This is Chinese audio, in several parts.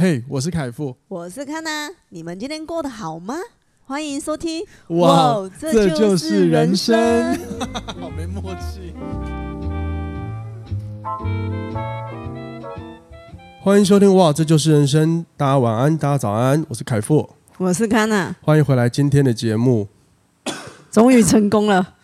嘿，我是凯富，我是康娜，你们今天过得好吗？欢迎收听。哇，哇这就是人生，人生 好没默契。欢迎收听，哇，这就是人生。大家晚安，大家早安，我是凯富，我是康娜，欢迎回来今天的节目，终于成功了。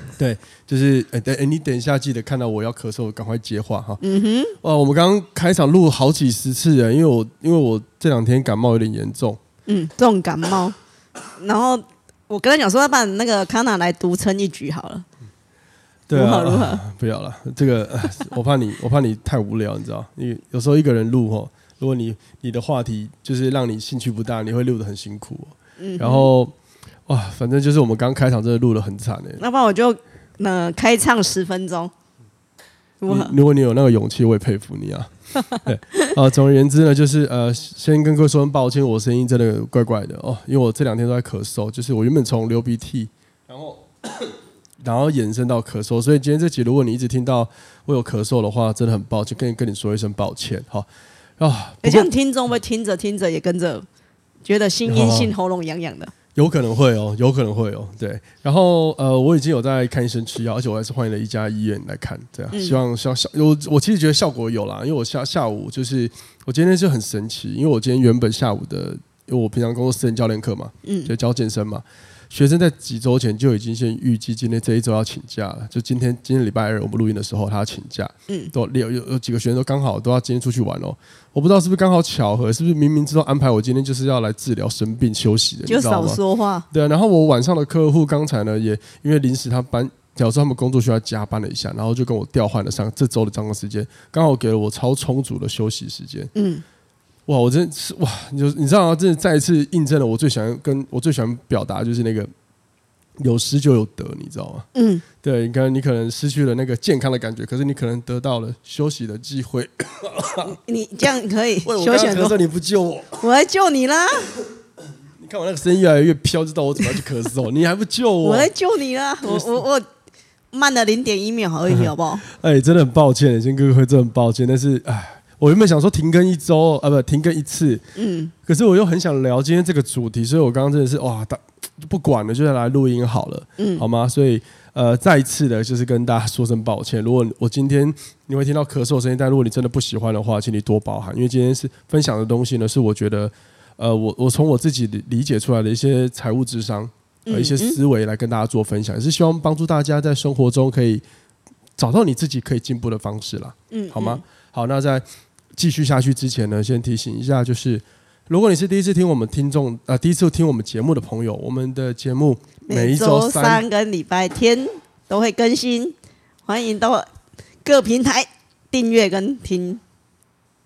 对，就是哎，等、欸、哎，你等一下记得看到我要咳嗽，赶快接话哈。嗯哼，哇，我们刚刚开场录好几十次了，因为我因为我这两天感冒有点严重。嗯，重感冒。然后我跟他讲说，要把那个康纳来独撑一局好了。对啊，如何如何？啊、不要了，这个我怕你，我怕你太无聊，你知道？因为有时候一个人录哈，如果你你的话题就是让你兴趣不大，你会录得很辛苦。嗯，然后。哇，反正就是我们刚开场真的录的很惨哎。那不然我就呃开唱十分钟。如果你有那个勇气，我也佩服你啊。对啊，总而言之呢，就是呃，先跟各位说声抱歉，我声音真的怪怪的哦，因为我这两天都在咳嗽，就是我原本从流鼻涕，然后 然后延伸到咳嗽，所以今天这集如果你一直听到我有咳嗽的话，真的很抱歉，跟跟你说一声抱歉哈。啊，而且听众会听着听着也跟着觉得心阴性喉咙痒痒的。有可能会哦，有可能会哦，对。然后呃，我已经有在看医生吃药，而且我还是换了一家医院来看，这样。嗯、希望希望效，我我其实觉得效果有啦，因为我下下午就是我今天就很神奇，因为我今天原本下午的，因为我平常工作私人教练课嘛，嗯，就教健身嘛。学生在几周前就已经先预计今天这一周要请假了，就今天今天礼拜二我们录音的时候他要请假，嗯，都有有有几个学生都刚好都要今天出去玩哦，我不知道是不是刚好巧合，是不是冥冥之中安排我今天就是要来治疗生病休息的，就少说话，对啊，然后我晚上的客户刚才呢也因为临时他班，假如说他们工作需要加班了一下，然后就跟我调换了上这周的上课时间，刚好给了我超充足的休息时间，嗯。哇，我真是哇！你就你知道吗？真的再一次印证了我最喜欢跟我最喜欢表达，就是那个有失就有得，你知道吗？嗯，对，你看你可能失去了那个健康的感觉，可是你可能得到了休息的机会。你这样可以 休息的时候你不救我，我来救你啦！你看我那个声音越来越飘，知道我怎么去咳嗽，你还不救我？我来救你啦！我我我慢了零点一秒而已，好不好？哎，真的很抱歉，先哥哥会真的很抱歉，但是哎。我原本想说停更一周啊，不停更一次，嗯，可是我又很想聊今天这个主题，所以我刚刚真的是哇，大不管了，就来录音好了，嗯，好吗？所以呃，再一次的就是跟大家说声抱歉。如果我今天你会听到咳嗽声音，但如果你真的不喜欢的话，请你多包涵，因为今天是分享的东西呢，是我觉得呃，我我从我自己理解出来的一些财务智商和一些思维来跟大家做分享，也是希望帮助大家在生活中可以找到你自己可以进步的方式啦，嗯，好吗？好，那在。继续下去之前呢，先提醒一下，就是如果你是第一次听我们听众啊、呃，第一次听我们节目的朋友，我们的节目每一周三跟礼拜天都会更新，欢迎到各平台订阅跟听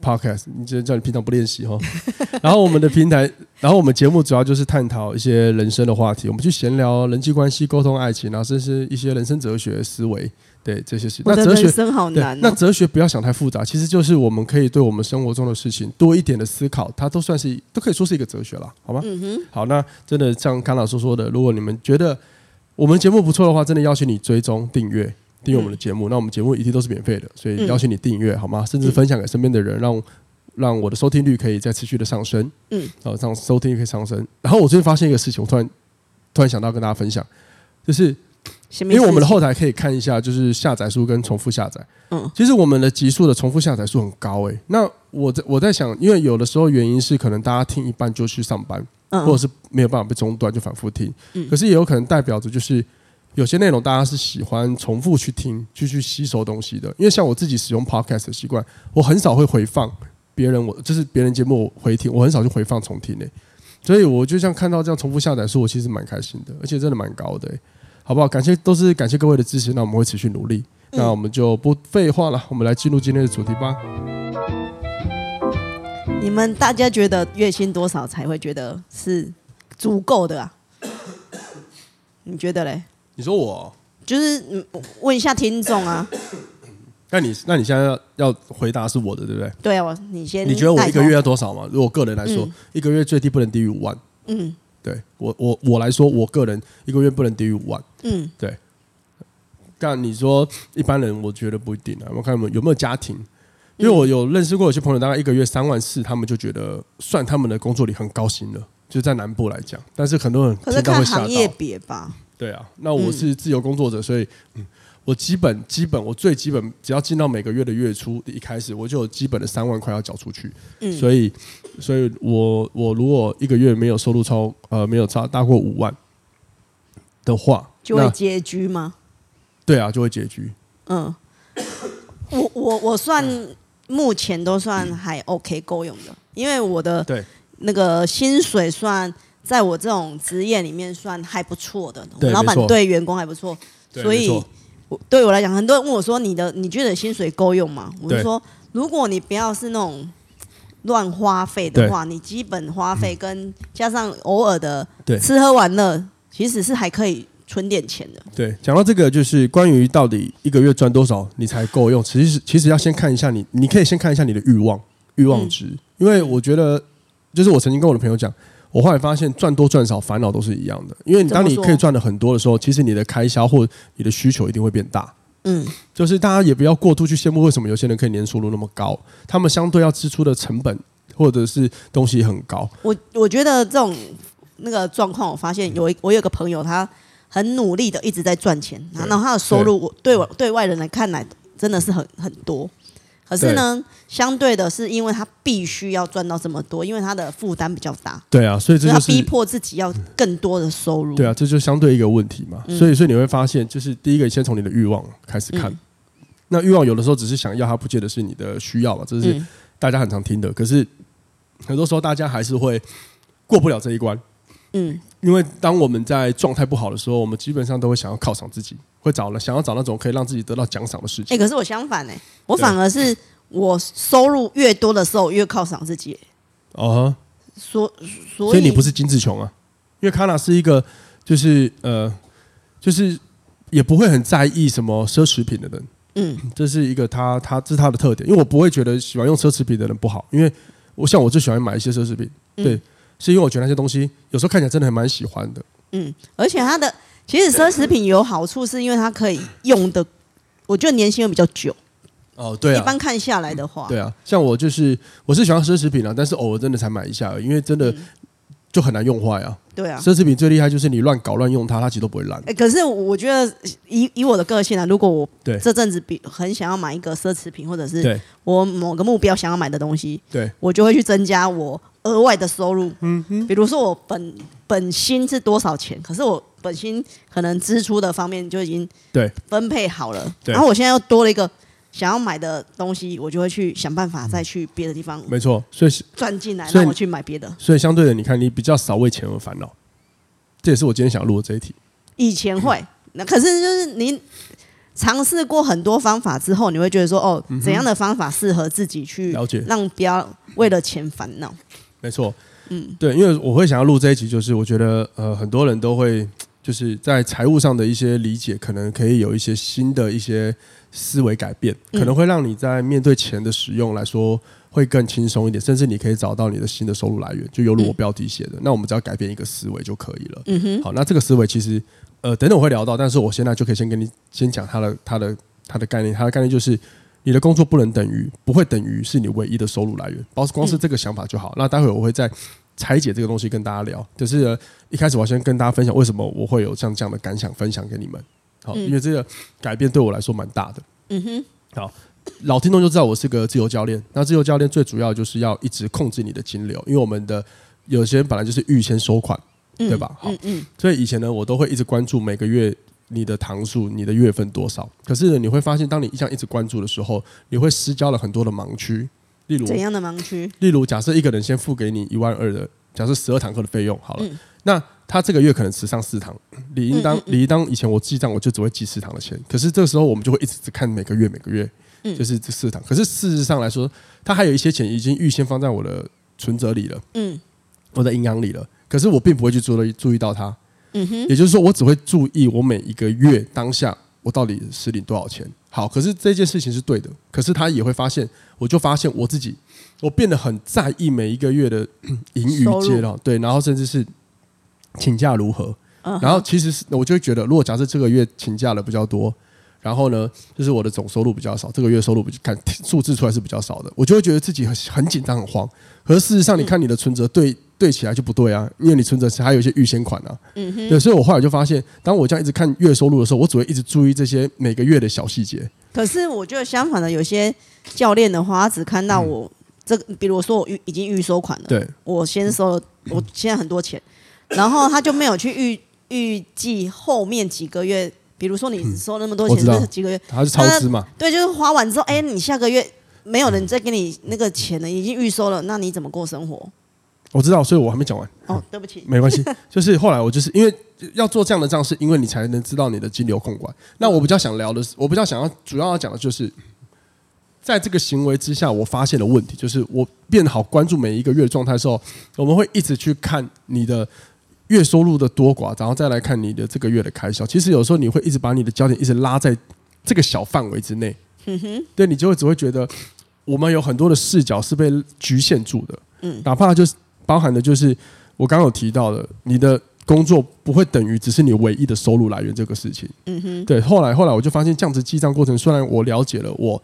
Podcast。你觉得叫你平常不练习哈？然后我们的平台，然后我们节目主要就是探讨一些人生的话题，我们去闲聊人际关系、沟通、爱情，然后甚至一些人生哲学思维。对这些事，那哲学生好难、哦。那哲学不要想太复杂，其实就是我们可以对我们生活中的事情多一点的思考，它都算是都可以说是一个哲学了，好吗？嗯哼。好，那真的像康老师说的，如果你们觉得我们节目不错的话，真的邀请你追踪订阅订阅我们的节目。嗯、那我们节目一定都是免费的，所以邀请你订阅好吗？甚至分享给身边的人，让让我的收听率可以再持续的上升。嗯，好，让收听率可以上升。然后我最近发现一个事情，我突然突然想到跟大家分享，就是。因为我们的后台可以看一下，就是下载数跟重复下载。嗯，其实我们的集数的重复下载数很高诶。那我在我在想，因为有的时候原因是可能大家听一半就去上班，或者是没有办法被中断就反复听。可是也有可能代表着就是有些内容大家是喜欢重复去听，去去吸收东西的。因为像我自己使用 Podcast 的习惯，我很少会回放别人我就是别人节目我回听，我很少去回放重听诶。所以我就像看到这样重复下载数，我其实蛮开心的，而且真的蛮高的。好不好？感谢都是感谢各位的支持，那我们会持续努力。嗯、那我们就不废话了，我们来进入今天的主题吧。你们大家觉得月薪多少才会觉得是足够的啊？你觉得嘞？你说我就是问一下听众啊。那你那你现在要要回答是我的对不对？对啊，你先。你觉得我一个月要多少吗？如果个人来说，嗯、一个月最低不能低于五万。嗯。对我我我来说，我个人一个月不能低于五万。嗯，对。但你说一般人，我觉得不一定啊。我看有没有有没有家庭，因为我有认识过有些朋友，大概一个月三万四，他们就觉得算他们的工作里很高薪了，就在南部来讲。但是很多人听到会吓到。可是看行业别吧。对啊，那我是自由工作者，所以嗯，我基本基本我最基本只要进到每个月的月初一开始，我就有基本的三万块要缴出去。嗯，所以所以我我如果一个月没有收入超呃没有超大过五万的话，就会拮据吗？对啊，就会拮据。嗯，我我我算目前都算还 OK 够用的，因为我的对那个薪水算。在我这种职业里面算还不错的，老板对员工还不错，所以我对我来讲，很多人问我说：“你的你觉得薪水够用吗？”我就说：“如果你不要是那种乱花费的话，你基本花费跟加上偶尔的吃喝玩乐，其实是还可以存点钱的。”对，讲到这个，就是关于到底一个月赚多少你才够用，其实其实要先看一下你，你可以先看一下你的欲望欲望值，因为我觉得，就是我曾经跟我的朋友讲。我后来发现赚多赚少烦恼都是一样的，因为当你可以赚的很多的时候，其实你的开销或你的需求一定会变大。嗯，就是大家也不要过度去羡慕为什么有些人可以年收入那么高，他们相对要支出的成本或者是东西很高。我我觉得这种那个状况，我发现有一我有个朋友，他很努力的一直在赚钱，然后他的收入我对我对外人来看来真的是很很多。可是呢，相对的是，因为他必须要赚到这么多，因为他的负担比较大。对啊，所以这就是他逼迫自己要更多的收入。对啊，这就相对一个问题嘛。嗯、所以，所以你会发现，就是第一个，先从你的欲望开始看。嗯、那欲望有的时候只是想要，它不见得是你的需要嘛。这是大家很常听的。可是很多时候，大家还是会过不了这一关。嗯，因为当我们在状态不好的时候，我们基本上都会想要犒赏自己，会找了想要找那种可以让自己得到奖赏的事情。哎、欸，可是我相反呢、欸，我反而是我收入越多的时候越犒赏自己、欸。哦、uh，huh、所所以，所以你不是金志琼啊？因为卡娜是一个就是呃，就是也不会很在意什么奢侈品的人。嗯，这是一个他他这是他的特点。因为我不会觉得喜欢用奢侈品的人不好，因为我像我最喜欢买一些奢侈品。对。嗯是因为我觉得那些东西有时候看起来真的还蛮喜欢的。嗯，而且它的其实奢侈品有好处，是因为它可以用的，我觉得年限会比较久。哦，对啊。一般看下来的话，对啊，像我就是我是喜欢奢侈品啊，但是偶尔真的才买一下，因为真的就很难用坏啊。对啊，奢侈品最厉害就是你乱搞乱用它，它其实都不会烂。哎，可是我觉得以以我的个性啊，如果我这阵子比很想要买一个奢侈品，或者是我某个目标想要买的东西，对，我就会去增加我。额外的收入，嗯哼，比如说我本本薪是多少钱，可是我本薪可能支出的方面就已经对。分配好了，对，然后我现在又多了一个想要买的东西，我就会去想办法再去别的地方，没错，所以赚进来让我去买别的，所以相对的，你看你比较少为钱而烦恼，这也是我今天想录的这一题。以前会，那可是就是你尝试过很多方法之后，你会觉得说，哦，怎样的方法适合自己去了解，让不要为了钱烦恼。没错，嗯，对，因为我会想要录这一集，就是我觉得呃，很多人都会就是在财务上的一些理解，可能可以有一些新的一些思维改变，可能会让你在面对钱的使用来说会更轻松一点，甚至你可以找到你的新的收入来源，就犹如我标题写的，那我们只要改变一个思维就可以了。嗯哼，好，那这个思维其实呃，等等我会聊到，但是我现在就可以先跟你先讲它的它的它的概念，它的概念就是。你的工作不能等于，不会等于是你唯一的收入来源。包光是这个想法就好。那待会我会再拆解这个东西跟大家聊。就是一开始我先跟大家分享为什么我会有像这样的感想分享给你们。好，因为这个改变对我来说蛮大的。嗯哼。好，老听众就知道我是个自由教练。那自由教练最主要就是要一直控制你的金流，因为我们的有些人本来就是预先收款，对吧？好，嗯。所以以前呢，我都会一直关注每个月。你的堂数，你的月份多少？可是呢，你会发现，当你这样一直关注的时候，你会失焦了很多的盲区。例如，怎样的盲区？例如，假设一个人先付给你一万二的，假设十二堂课的费用好了，嗯、那他这个月可能只上四堂，理应当理应当以前我记账我就只会记四堂的钱，可是这个时候我们就会一直只看每个月每个月，就是这四堂。可是事实上来说，他还有一些钱已经预先放在我的存折里了，嗯，我的银行里了，可是我并不会去注意注意到它。嗯哼，也就是说，我只会注意我每一个月当下我到底是领多少钱。好，可是这件事情是对的，可是他也会发现，我就发现我自己，我变得很在意每一个月的 盈余接了，对，然后甚至是请假如何。然后其实是我就会觉得，如果假设这个月请假了比较多，然后呢，就是我的总收入比较少，这个月收入比看数字出来是比较少的，我就会觉得自己很很紧张很慌。可是事实上，你看你的存折对对起来就不对啊，因为你存折还有一些预先款啊。嗯哼。对，所以我后来就发现，当我这样一直看月收入的时候，我只会一直注意这些每个月的小细节。可是我觉得相反的，有些教练的话，他只看到我这个，比如说我预已经预收款了，对，我先收了，我现在很多钱，然后他就没有去预预计后面几个月。比如说你收那么多钱，这几个月他是超支嘛？对，就是花完之后，哎，你下个月没有人再给你那个钱了，已经预收了，那你怎么过生活？我知道，所以我还没讲完。哦，对不起，没关系。就是后来我就是因为要做这样的账，是因为你才能知道你的金流控管。那我比较想聊的是，我比较想要主要要讲的就是，在这个行为之下，我发现的问题就是，我变好关注每一个月的状态的时候，我们会一直去看你的。月收入的多寡，然后再来看你的这个月的开销。其实有时候你会一直把你的焦点一直拉在这个小范围之内，嗯哼，对，你就会只会觉得我们有很多的视角是被局限住的，嗯，哪怕就是包含的就是我刚刚有提到的，你的工作不会等于只是你唯一的收入来源这个事情，嗯哼，对。后来后来我就发现，这样子记账过程，虽然我了解了我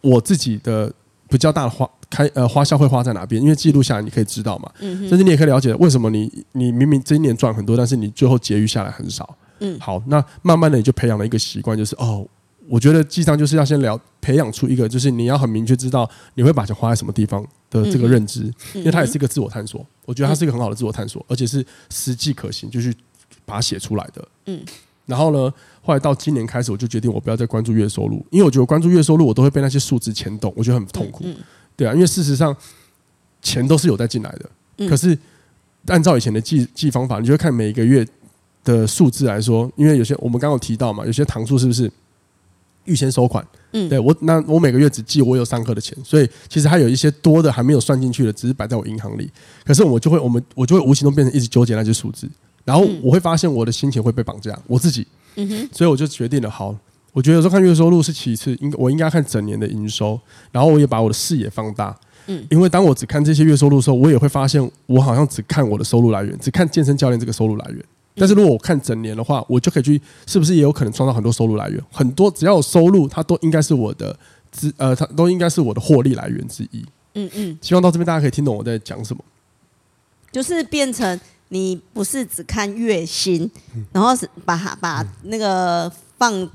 我自己的比较大的花。开呃花销会花在哪边？因为记录下来你可以知道嘛，嗯哼，甚至你也可以了解为什么你你明明这一年赚很多，但是你最后结余下来很少。嗯，好，那慢慢的你就培养了一个习惯，就是哦，我觉得记账就是要先聊培养出一个，就是你要很明确知道你会把钱花在什么地方的这个认知，因为它也是一个自我探索。我觉得它是一个很好的自我探索，而且是实际可行，就是把它写出来的。嗯，然后呢，后来到今年开始，我就决定我不要再关注月收入，因为我觉得关注月收入，我都会被那些数字牵动，我觉得很痛苦。对啊，因为事实上钱都是有在进来的，嗯、可是按照以前的计计方法，你就会看每一个月的数字来说，因为有些我们刚刚有提到嘛，有些堂数是不是预先收款？嗯，对我那我每个月只记我有上课的钱，所以其实还有一些多的还没有算进去的，只是摆在我银行里。可是我就会我们我就会无形中变成一直纠结那些数字，然后我会发现我的心情会被绑架，我自己，嗯哼，所以我就决定了，好。我觉得有时候看月收入是其次，应我应该看整年的营收，然后我也把我的视野放大。嗯，因为当我只看这些月收入的时候，我也会发现我好像只看我的收入来源，只看健身教练这个收入来源。但是如果我看整年的话，我就可以去是不是也有可能创造很多收入来源？很多只要有收入，它都应该是我的资呃，它都应该是我的获利来源之一。嗯嗯，希望到这边大家可以听懂我在讲什么，就是变成你不是只看月薪，然后是把它把那个放。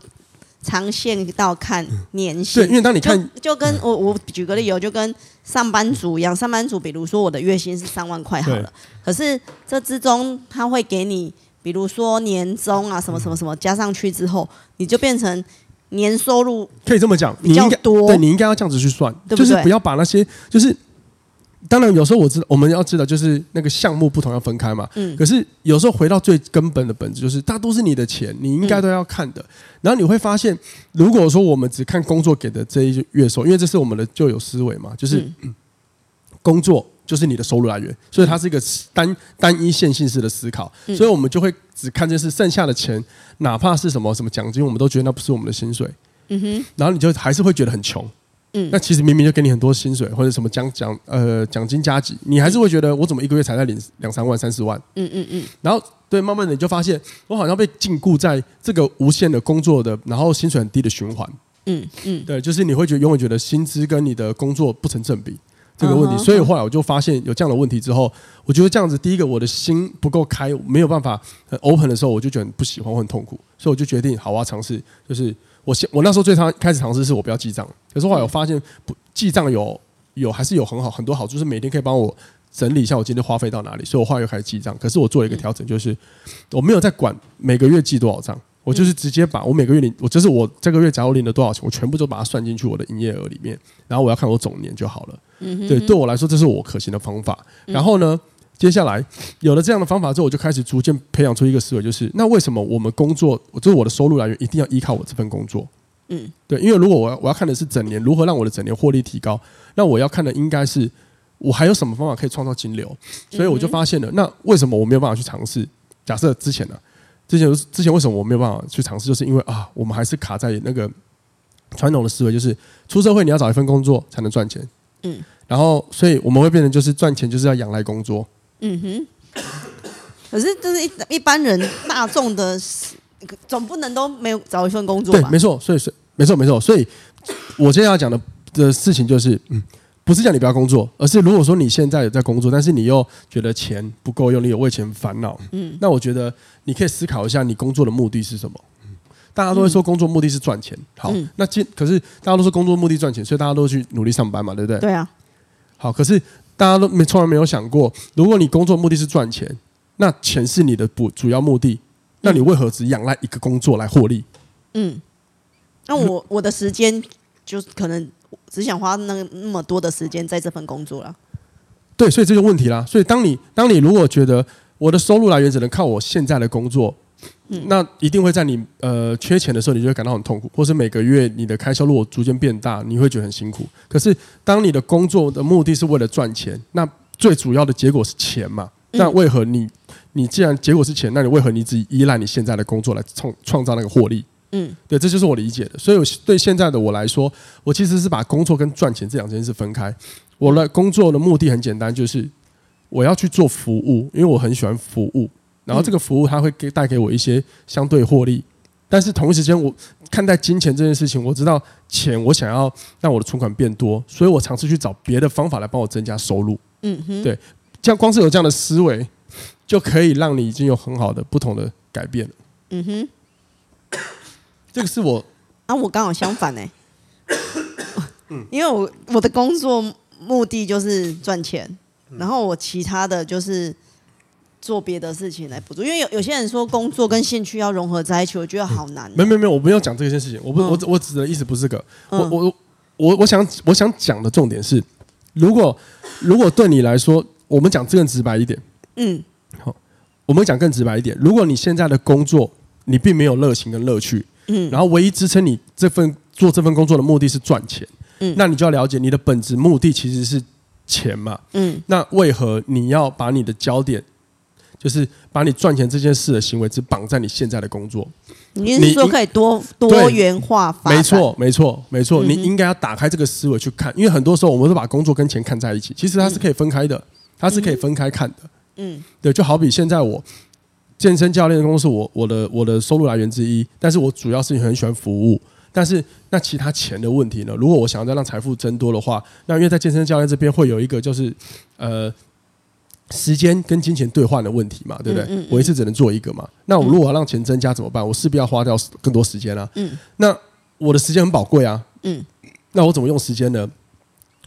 长线到看年薪，对，因为当你看，就，就跟我我举个例子，就跟上班族一样，上班族比如说我的月薪是三万块好了，可是这之中他会给你，比如说年终啊什么什么什么加上去之后，你就变成年收入可以这么讲，你应该对，你应该要这样子去算，对不对？就是不要把那些就是。当然，有时候我知道我们要知道，就是那个项目不同要分开嘛。嗯。可是有时候回到最根本的本质，就是大都是你的钱，你应该都要看的。嗯、然后你会发现，如果说我们只看工作给的这一月收，因为这是我们的旧有思维嘛，就是、嗯、工作就是你的收入来源，所以它是一个单单一线性式的思考，嗯、所以我们就会只看这是剩下的钱，哪怕是什么什么奖金，我们都觉得那不是我们的薪水。嗯哼。然后你就还是会觉得很穷。嗯，那其实明明就给你很多薪水或者什么奖奖呃奖金加给，你还是会觉得我怎么一个月才在领两三万三四万？嗯嗯嗯。然后对，慢慢的你就发现我好像被禁锢在这个无限的工作的，然后薪水很低的循环。嗯嗯。对，就是你会觉得永远觉得薪资跟你的工作不成正比这个问题，所以后来我就发现有这样的问题之后，我觉得这样子第一个我的心不够开，没有办法很 open 的时候，我就觉得不喜欢，我很痛苦，所以我就决定好，我要尝试，就是。我先，我那时候最常开始尝试是我不要记账，可是后来我发现不记账有有还是有很好很多好处，就是每天可以帮我整理一下我今天花费到哪里，所以我后来又开始记账。可是我做了一个调整，就是我没有在管每个月记多少账，我就是直接把我每个月领，我就是我这个月假如领了多少钱，我全部都把它算进去我的营业额里面，然后我要看我总年就好了。对，对我来说这是我可行的方法。然后呢，接下来有了这样的方法之后，我就开始逐渐培养出一个思维，就是那为什么我们工作，就是我的收入来源一定要依靠我这份工作？嗯，对，因为如果我要我要看的是整年如何让我的整年获利提高，那我要看的应该是我还有什么方法可以创造金流。所以我就发现了，那为什么我没有办法去尝试？假设之前呢，之前之前为什么我没有办法去尝试？就是因为啊，我们还是卡在那个传统的思维，就是出社会你要找一份工作才能赚钱。嗯，然后所以我们会变成就是赚钱就是要养来工作。嗯哼，可是就是一一般人大众的总不能都没有找一份工作吧？对，没错，所以是没错没错。所以我今天要讲的的事情就是，嗯，不是叫你不要工作，而是如果说你现在有在工作，但是你又觉得钱不够用，你有为钱烦恼，嗯，那我觉得你可以思考一下，你工作的目的是什么？大家都会说工作目的是赚钱，好，嗯、那今可是大家都说工作目的赚钱，所以大家都去努力上班嘛，对不对？对啊。好，可是大家都没从来没有想过，如果你工作目的是赚钱，那钱是你的不主要目的，那你为何只仰赖一个工作来获利？嗯，那我我的时间就可能只想花那那么多的时间在这份工作了。对，所以这个问题啦。所以当你当你如果觉得我的收入来源只能靠我现在的工作。嗯、那一定会在你呃缺钱的时候，你就会感到很痛苦，或是每个月你的开销如果逐渐变大，你会觉得很辛苦。可是当你的工作的目的是为了赚钱，那最主要的结果是钱嘛？那为何你你既然结果是钱，那你为何你只依赖你现在的工作来创创造那个获利？嗯，对，这就是我理解的。所以我对现在的我来说，我其实是把工作跟赚钱这两件事分开。我的工作的目的很简单，就是我要去做服务，因为我很喜欢服务。然后这个服务它会给带给我一些相对获利，但是同一时间我看待金钱这件事情，我知道钱我想要让我的存款变多，所以我尝试去找别的方法来帮我增加收入。嗯哼，对，这样光是有这样的思维，就可以让你已经有很好的不同的改变了。嗯哼，这个是我 啊，我刚好相反呢、欸。因为我我的工作目的就是赚钱，然后我其他的就是。做别的事情来补助，因为有有些人说工作跟兴趣要融合在一起，我觉得好难、啊。没有没有没有，我不要讲这件事情，我不、嗯、我我指的意思不是这个，嗯、我我我我想我想讲的重点是，如果如果对你来说，我们讲更直白一点，嗯，好，我们讲更直白一点，如果你现在的工作你并没有热情跟乐趣，嗯，然后唯一支撑你这份做这份工作的目的是赚钱，嗯，那你就要了解你的本质目的其实是钱嘛，嗯，那为何你要把你的焦点？就是把你赚钱这件事的行为只绑在你现在的工作，你是说可以多多元化发展？没错，没错，没错。你应该要打开这个思维去看，因为很多时候我们都把工作跟钱看在一起，其实它是可以分开的，它是可以分开看的。嗯，对，就好比现在我健身教练的工作是我我的我的收入来源之一，但是我主要是很喜欢服务，但是那其他钱的问题呢？如果我想要再让财富增多的话，那因为在健身教练这边会有一个就是呃。时间跟金钱兑换的问题嘛，对不对？嗯嗯嗯、我一次只能做一个嘛。那我如果要让钱增加怎么办？我势必要花掉更多时间啊。嗯。那我的时间很宝贵啊。嗯。那我怎么用时间呢？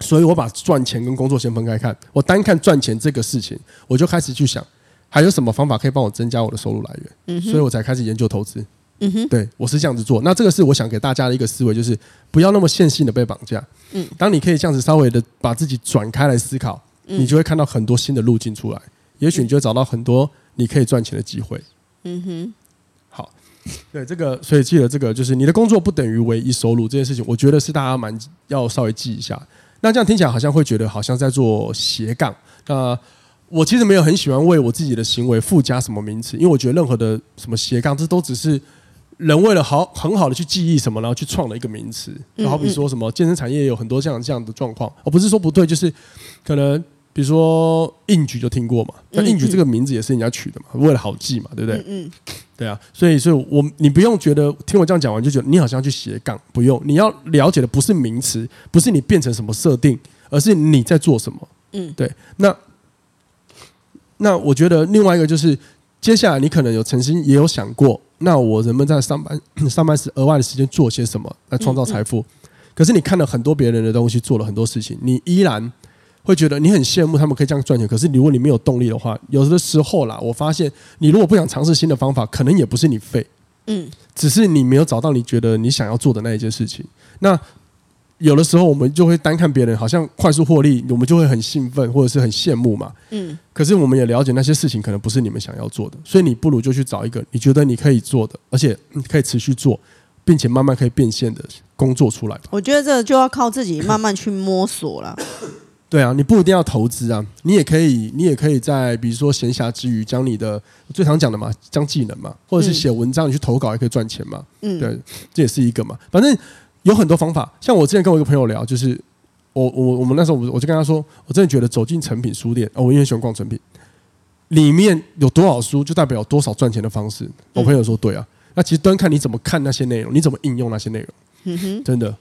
所以我把赚钱跟工作先分开看。我单看赚钱这个事情，我就开始去想，还有什么方法可以帮我增加我的收入来源？嗯。所以我才开始研究投资。嗯哼。对，我是这样子做。那这个是我想给大家的一个思维，就是不要那么线性的被绑架。嗯。当你可以这样子稍微的把自己转开来思考。你就会看到很多新的路径出来，也许你就会找到很多你可以赚钱的机会。嗯哼，好，对这个，所以记得这个就是你的工作不等于唯一收入这件事情，我觉得是大家蛮要稍微记一下。那这样听起来好像会觉得好像在做斜杠。那我其实没有很喜欢为我自己的行为附加什么名词，因为我觉得任何的什么斜杠，这都只是人为了好很好的去记忆什么，然后去创了一个名词。就好比说什么健身产业有很多这样这样的状况，而不是说不对，就是可能。比如说硬举就听过嘛，那硬举这个名字也是人家取的嘛，为了好记嘛，对不对？嗯，对啊，所以所以我你不用觉得听我这样讲完就觉得你好像去斜杠，不用，你要了解的不是名词，不是你变成什么设定，而是你在做什么。嗯，对。那那我觉得另外一个就是，接下来你可能有曾经也有想过，那我人们在上班 上班时额外的时间做些什么来创造财富？可是你看了很多别人的东西，做了很多事情，你依然。会觉得你很羡慕他们可以这样赚钱，可是如果你没有动力的话，有的时候啦，我发现你如果不想尝试新的方法，可能也不是你废，嗯，只是你没有找到你觉得你想要做的那一件事情。那有的时候我们就会单看别人好像快速获利，我们就会很兴奋或者是很羡慕嘛，嗯。可是我们也了解那些事情可能不是你们想要做的，所以你不如就去找一个你觉得你可以做的，而且可以持续做，并且慢慢可以变现的工作出来吧。我觉得这就要靠自己慢慢去摸索了。对啊，你不一定要投资啊，你也可以，你也可以在比如说闲暇之余，将你的最常讲的嘛，将技能嘛，或者是写文章，你去投稿也可以赚钱嘛。嗯，对，这也是一个嘛。反正有很多方法。像我之前跟我一个朋友聊，就是我我我们那时候我我就跟他说，我真的觉得走进成品书店，哦，我因为喜欢逛成品，里面有多少书，就代表有多少赚钱的方式。我朋友说对啊，那其实端看你怎么看那些内容，你怎么应用那些内容。嗯哼，真的，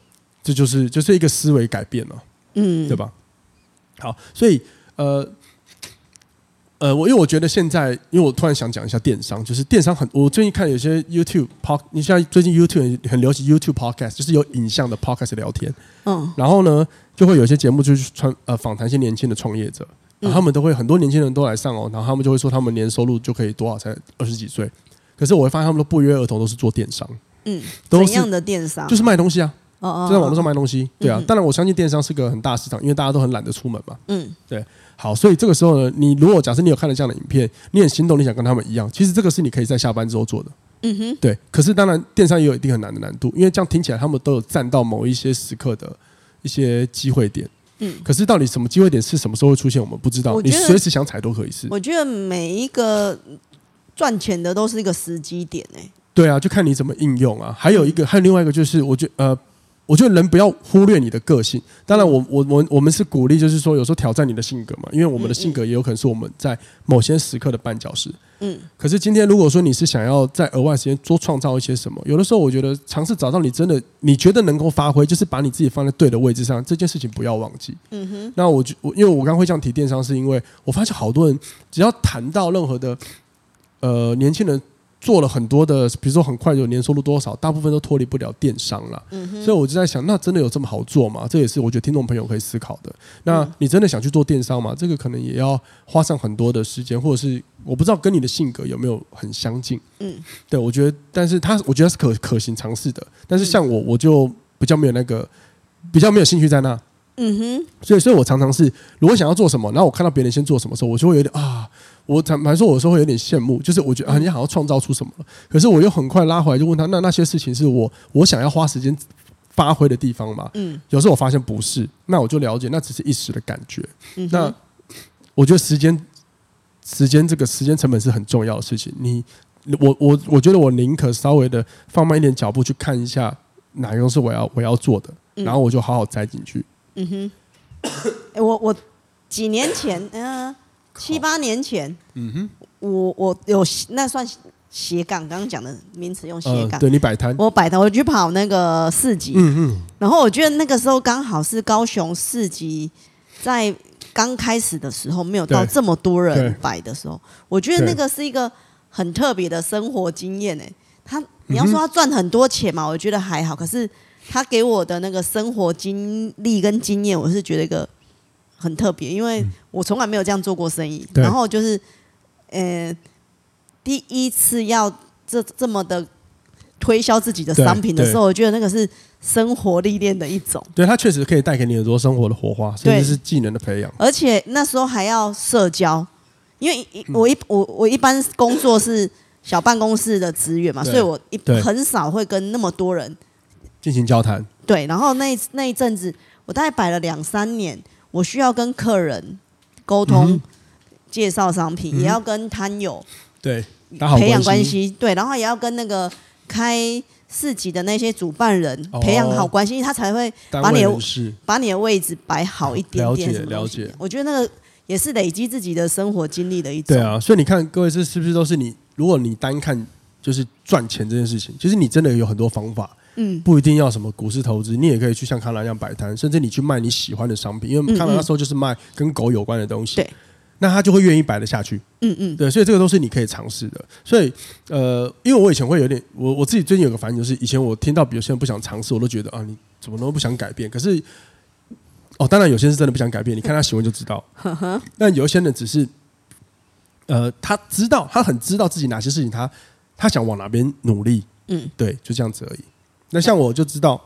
这就是就是一个思维改变了，嗯，对吧？好，所以呃。呃，我因为我觉得现在，因为我突然想讲一下电商，就是电商很，我最近看有些 YouTube Pod，你像最近 YouTube 很流行 YouTube Podcast，就是有影像的 Podcast 聊天，嗯，然后呢，就会有些节目就是传呃访谈一些年轻的创业者，然后他们都会很多年轻人都来上哦，然后他们就会说他们年收入就可以多少，才二十几岁，可是我会发现他们都不约而同都是做电商，嗯，都怎样的电商？就是卖东西啊，就在网络上卖东西，对啊，当然我相信电商是个很大市场，因为大家都很懒得出门嘛，嗯，对。好，所以这个时候呢，你如果假设你有看了这样的影片，你很心动，你想跟他们一样，其实这个是你可以在下班之后做的。嗯哼，对。可是当然，电商也有一定很难的难度，因为这样听起来他们都有占到某一些时刻的一些机会点。嗯，可是到底什么机会点是什么时候会出现，我们不知道。你随时想踩都可以是。我觉得每一个赚钱的都是一个时机点诶。对啊，就看你怎么应用啊。还有一个，还有另外一个就是，我觉得呃。我觉得人不要忽略你的个性。当然我，我我我我们是鼓励，就是说有时候挑战你的性格嘛，因为我们的性格也有可能是我们在某些时刻的绊脚石。嗯。可是今天如果说你是想要在额外时间多创造一些什么，有的时候我觉得尝试找到你真的你觉得能够发挥，就是把你自己放在对的位置上，这件事情不要忘记。嗯哼。那我就我因为我刚刚会这样提电商，是因为我发现好多人只要谈到任何的呃年轻人。做了很多的，比如说很快就年收入多少，大部分都脱离不了电商了。嗯。所以我就在想，那真的有这么好做吗？这也是我觉得听众朋友可以思考的。那你真的想去做电商吗？这个可能也要花上很多的时间，或者是我不知道跟你的性格有没有很相近。嗯，对，我觉得，但是他我觉得是可可行尝试的。但是像我，我就比较没有那个，比较没有兴趣在那。嗯哼。所以，所以我常常是，如果想要做什么，然后我看到别人先做什么时候，我就会有点啊。我坦白说，我有时候会有点羡慕，就是我觉得啊，你好像创造出什么了，可是我又很快拉回来，就问他，那那些事情是我我想要花时间发挥的地方吗？嗯，有时候我发现不是，那我就了解，那只是一时的感觉。嗯、那我觉得时间时间这个时间成本是很重要的事情。你我我我觉得我宁可稍微的放慢一点脚步去看一下哪个是我要我要做的，然后我就好好栽进去。嗯哼，欸、我我几年前 嗯。呃七八年前，嗯哼，我我有那算斜杠，刚刚讲的名词用斜杠、呃，对你摆摊，我摆摊，我去跑那个市集，嗯嗯，然后我觉得那个时候刚好是高雄市集在刚开始的时候，没有到这么多人摆的时候，我觉得那个是一个很特别的生活经验诶。他你要说他赚很多钱嘛，我觉得还好，可是他给我的那个生活经历跟经验，我是觉得一个。很特别，因为我从来没有这样做过生意。对然后就是，呃，第一次要这这么的推销自己的商品的时候，我觉得那个是生活历练的一种。对，它确实可以带给你很多生活的火花，甚至是技能的培养。而且那时候还要社交，因为我一我我一般工作是小办公室的职员嘛，所以我一很少会跟那么多人进行交谈。对，然后那那一阵子，我大概摆了两三年。我需要跟客人沟通、嗯、介绍商品，嗯、也要跟摊友对培养关系，对，然后也要跟那个开市集的那些主办人培养好关系，哦、他才会把你的把你的位置摆好一点点。了解了解，我觉得那个也是累积自己的生活经历的一种。对啊，所以你看，各位这是不是都是你？如果你单看就是赚钱这件事情，其实你真的有很多方法。嗯，不一定要什么股市投资，你也可以去像康兰一样摆摊，甚至你去卖你喜欢的商品，因为康兰那时候就是卖跟狗有关的东西，对，那他就会愿意摆得下去。嗯嗯，对，所以这个都是你可以尝试的。所以呃，因为我以前会有点，我我自己最近有个反应，就是以前我听到有些人不想尝试，我都觉得啊，你怎么都不想改变？可是哦，当然有些人是真的不想改变，你看他行为就知道。但有一些人只是呃，他知道，他很知道自己哪些事情他他想往哪边努力。嗯，对，就这样子而已。那像我就知道，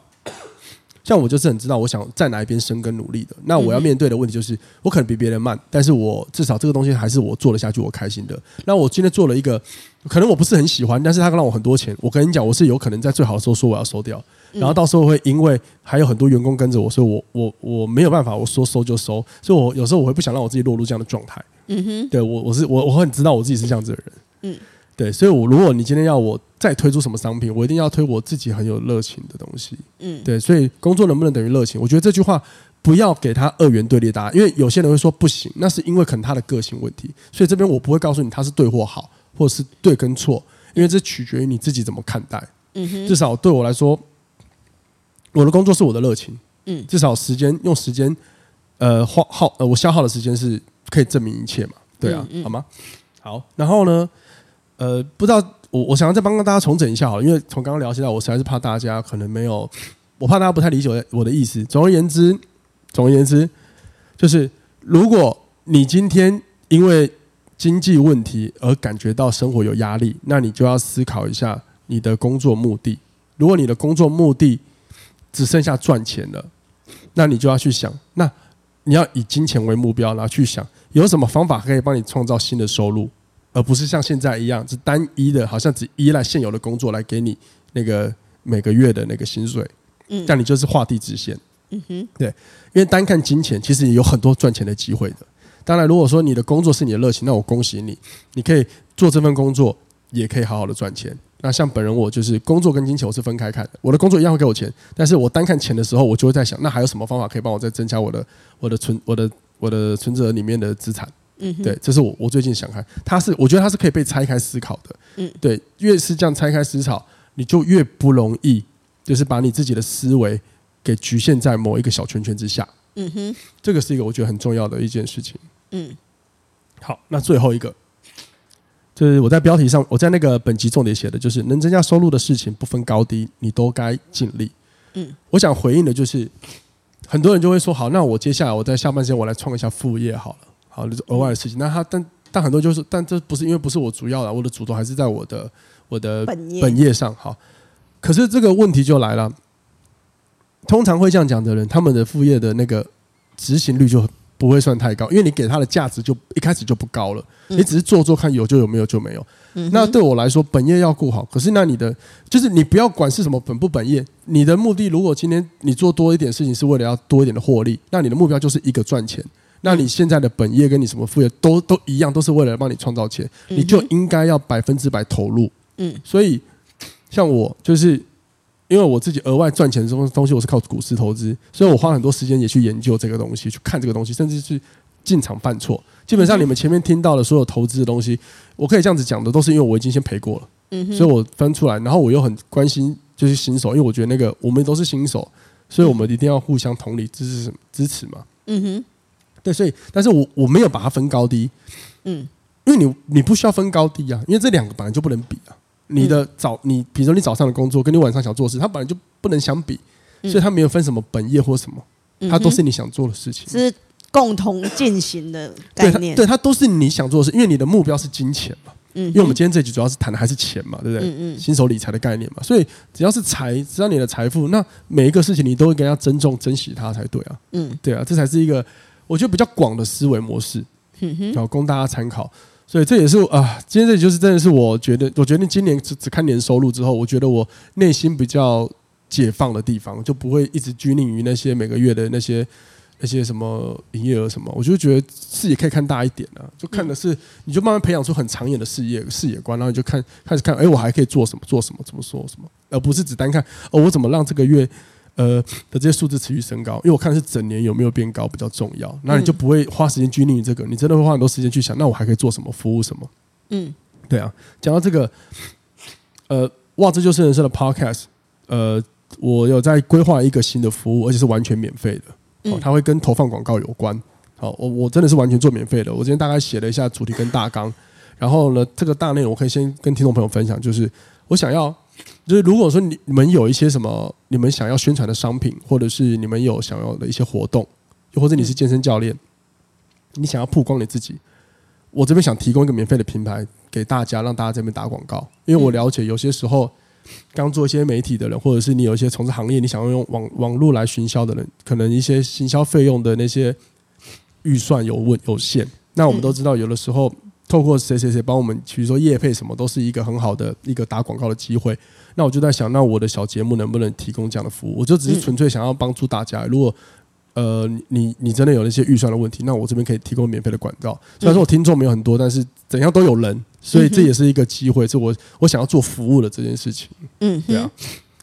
像我就是很知道我想在哪一边生根努力的。那我要面对的问题就是，我可能比别人慢，但是我至少这个东西还是我做得下去，我开心的。那我今天做了一个，可能我不是很喜欢，但是他让我很多钱。我跟你讲，我是有可能在最好的时候说我要收掉，然后到时候会因为还有很多员工跟着我，所以我我我没有办法，我说收就收。所以我有时候我会不想让我自己落入这样的状态。嗯哼，对我我是我我很知道我自己是这样子的人。嗯。对，所以，我如果你今天要我再推出什么商品，我一定要推我自己很有热情的东西。嗯，对，所以工作能不能等于热情？我觉得这句话不要给他二元对立答案，因为有些人会说不行，那是因为可能他的个性问题。所以这边我不会告诉你他是对或好，或者是对跟错，因为这取决于你自己怎么看待。嗯哼，至少对我来说，我的工作是我的热情。嗯，至少时间用时间，呃，花耗呃，我消耗的时间是可以证明一切嘛？对啊，好吗？好，然后呢，呃，不知道我我想要再帮大家重整一下好，因为从刚刚聊起来，我实在是怕大家可能没有，我怕大家不太理解我的意思。总而言之，总而言之，就是如果你今天因为经济问题而感觉到生活有压力，那你就要思考一下你的工作目的。如果你的工作目的只剩下赚钱了，那你就要去想，那你要以金钱为目标，然后去想有什么方法可以帮你创造新的收入，而不是像现在一样是单一的，好像只依赖现有的工作来给你那个每个月的那个薪水。嗯，但你就是画地直线。嗯哼，对，因为单看金钱，其实也有很多赚钱的机会的。当然，如果说你的工作是你的热情，那我恭喜你，你可以做这份工作，也可以好好的赚钱。那像本人我就是工作跟金钱我是分开看的，我的工作一样会给我钱，但是我单看钱的时候，我就会在想，那还有什么方法可以帮我再增加我的我的存我的我的存折里面的资产？嗯，对，这是我我最近想看，它是我觉得它是可以被拆开思考的。嗯，对，越是这样拆开思考，你就越不容易，就是把你自己的思维给局限在某一个小圈圈之下。嗯哼，这个是一个我觉得很重要的一件事情。嗯，好，那最后一个。就是我在标题上，我在那个本集重点写的就是能增加收入的事情不分高低，你都该尽力。嗯，我想回应的就是很多人就会说，好，那我接下来我在下半时间我来创一下副业好了，好，就是额外的事情。那他但但很多就是，但这不是因为不是我主要的，我的主轴还是在我的我的本业上。好，可是这个问题就来了，通常会这样讲的人，他们的副业的那个执行率就不会算太高，因为你给他的价值就一开始就不高了。你只是做做看，有就有，没有就没有。那对我来说，本业要顾好。可是那你的就是你不要管是什么本不本业，你的目的如果今天你做多一点事情是为了要多一点的获利，那你的目标就是一个赚钱。那你现在的本业跟你什么副业都都一样，都是为了帮你创造钱，你就应该要百分之百投入。嗯，所以像我就是因为我自己额外赚钱的东东西，我是靠股市投资，所以我花很多时间也去研究这个东西，去看这个东西，甚至是。进场犯错，基本上你们前面听到的所有投资的东西，我可以这样子讲的，都是因为我已经先赔过了，嗯哼，所以我分出来，然后我又很关心就是新手，因为我觉得那个我们都是新手，所以我们一定要互相同理支持支持嘛，嗯哼，对，所以但是我我没有把它分高低，嗯，因为你你不需要分高低啊，因为这两个本来就不能比啊，你的早你比如说你早上的工作跟你晚上想做的事，它本来就不能相比，所以它没有分什么本业或什么，它都是你想做的事情。是共同进行的概念，对，它都是你想做的事，因为你的目标是金钱嘛。嗯，因为我们今天这集主要是谈的还是钱嘛，对不对？嗯嗯。新手理财的概念嘛，所以只要是财，只要你的财富，那每一个事情你都应该要尊重、珍惜它才对啊。嗯，对啊，这才是一个我觉得比较广的思维模式，嗯哼，要供大家参考。所以这也是啊，今天这里就是真的是我觉得，我决定今年只只看年收入之后，我觉得我内心比较解放的地方，就不会一直拘泥于那些每个月的那些。那些什么营业额什么，我就觉得视野可以看大一点啊，就看的是，你就慢慢培养出很长远的视野视野观，然后你就看开始看，哎，我还可以做什么做什么怎么说什么，而不是只单看哦，我怎么让这个月呃的这些数字持续升高，因为我看的是整年有没有变高比较重要，那你就不会花时间拘泥于这个，你真的会花很多时间去想，那我还可以做什么服务什么？嗯，对啊，讲到这个，呃，哇，这就是人生的 Podcast，呃，我有在规划一个新的服务，而且是完全免费的。哦，它会跟投放广告有关。好，我我真的是完全做免费的。我今天大概写了一下主题跟大纲，然后呢，这个大内容我可以先跟听众朋友分享，就是我想要，就是如果说你你们有一些什么你们想要宣传的商品，或者是你们有想要的一些活动，又或者你是健身教练，你想要曝光你自己，我这边想提供一个免费的平台给大家，让大家这边打广告，因为我了解有些时候。刚做一些媒体的人，或者是你有一些从事行业，你想要用网网络来行销的人，可能一些行销费用的那些预算有问有限。那我们都知道，有的时候透过谁谁谁帮我们，比如说业配什么，都是一个很好的一个打广告的机会。那我就在想，那我的小节目能不能提供这样的服务？我就只是纯粹想要帮助大家。如果呃你你真的有那些预算的问题，那我这边可以提供免费的广告。虽然说我听众没有很多，但是怎样都有人。所以这也是一个机会，是我我想要做服务的这件事情。嗯，对啊，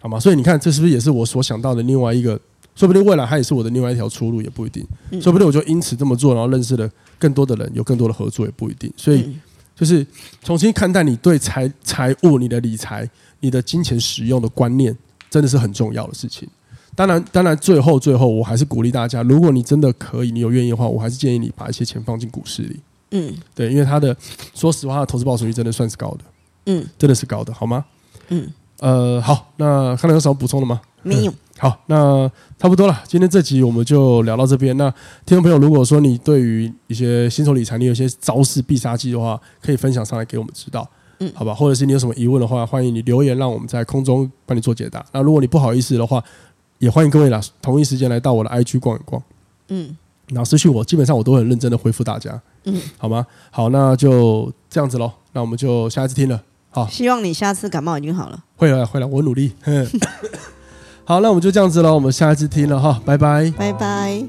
好吗？所以你看，这是不是也是我所想到的另外一个？说不定未来它也是我的另外一条出路，也不一定。说不定我就因此这么做，然后认识了更多的人，有更多的合作，也不一定。所以就是重新看待你对财财务、你的理财、你的金钱使用的观念，真的是很重要的事情。当然，当然，最后最后，我还是鼓励大家，如果你真的可以，你有愿意的话，我还是建议你把一些钱放进股市里。嗯，对，因为它的说实话，投资报酬率真的算是高的。嗯，真的是高的，好吗？嗯，呃，好，那看到有什么补充的吗？没有。好，那差不多了。今天这集我们就聊到这边。那听众朋友，如果说你对于一些新手理财，你有些招式必杀技的话，可以分享上来给我们知道。嗯，好吧。或者是你有什么疑问的话，欢迎你留言，让我们在空中帮你做解答。那如果你不好意思的话，也欢迎各位啦，同一时间来到我的 IG 逛一逛。嗯，然后私信我，基本上我都很认真的回复大家。嗯，好吗？好，那就这样子喽。那我们就下一次听了。好，希望你下次感冒已经好了。会了，会了，我努力。好，那我们就这样子了。我们下一次听了哈，拜拜，拜拜。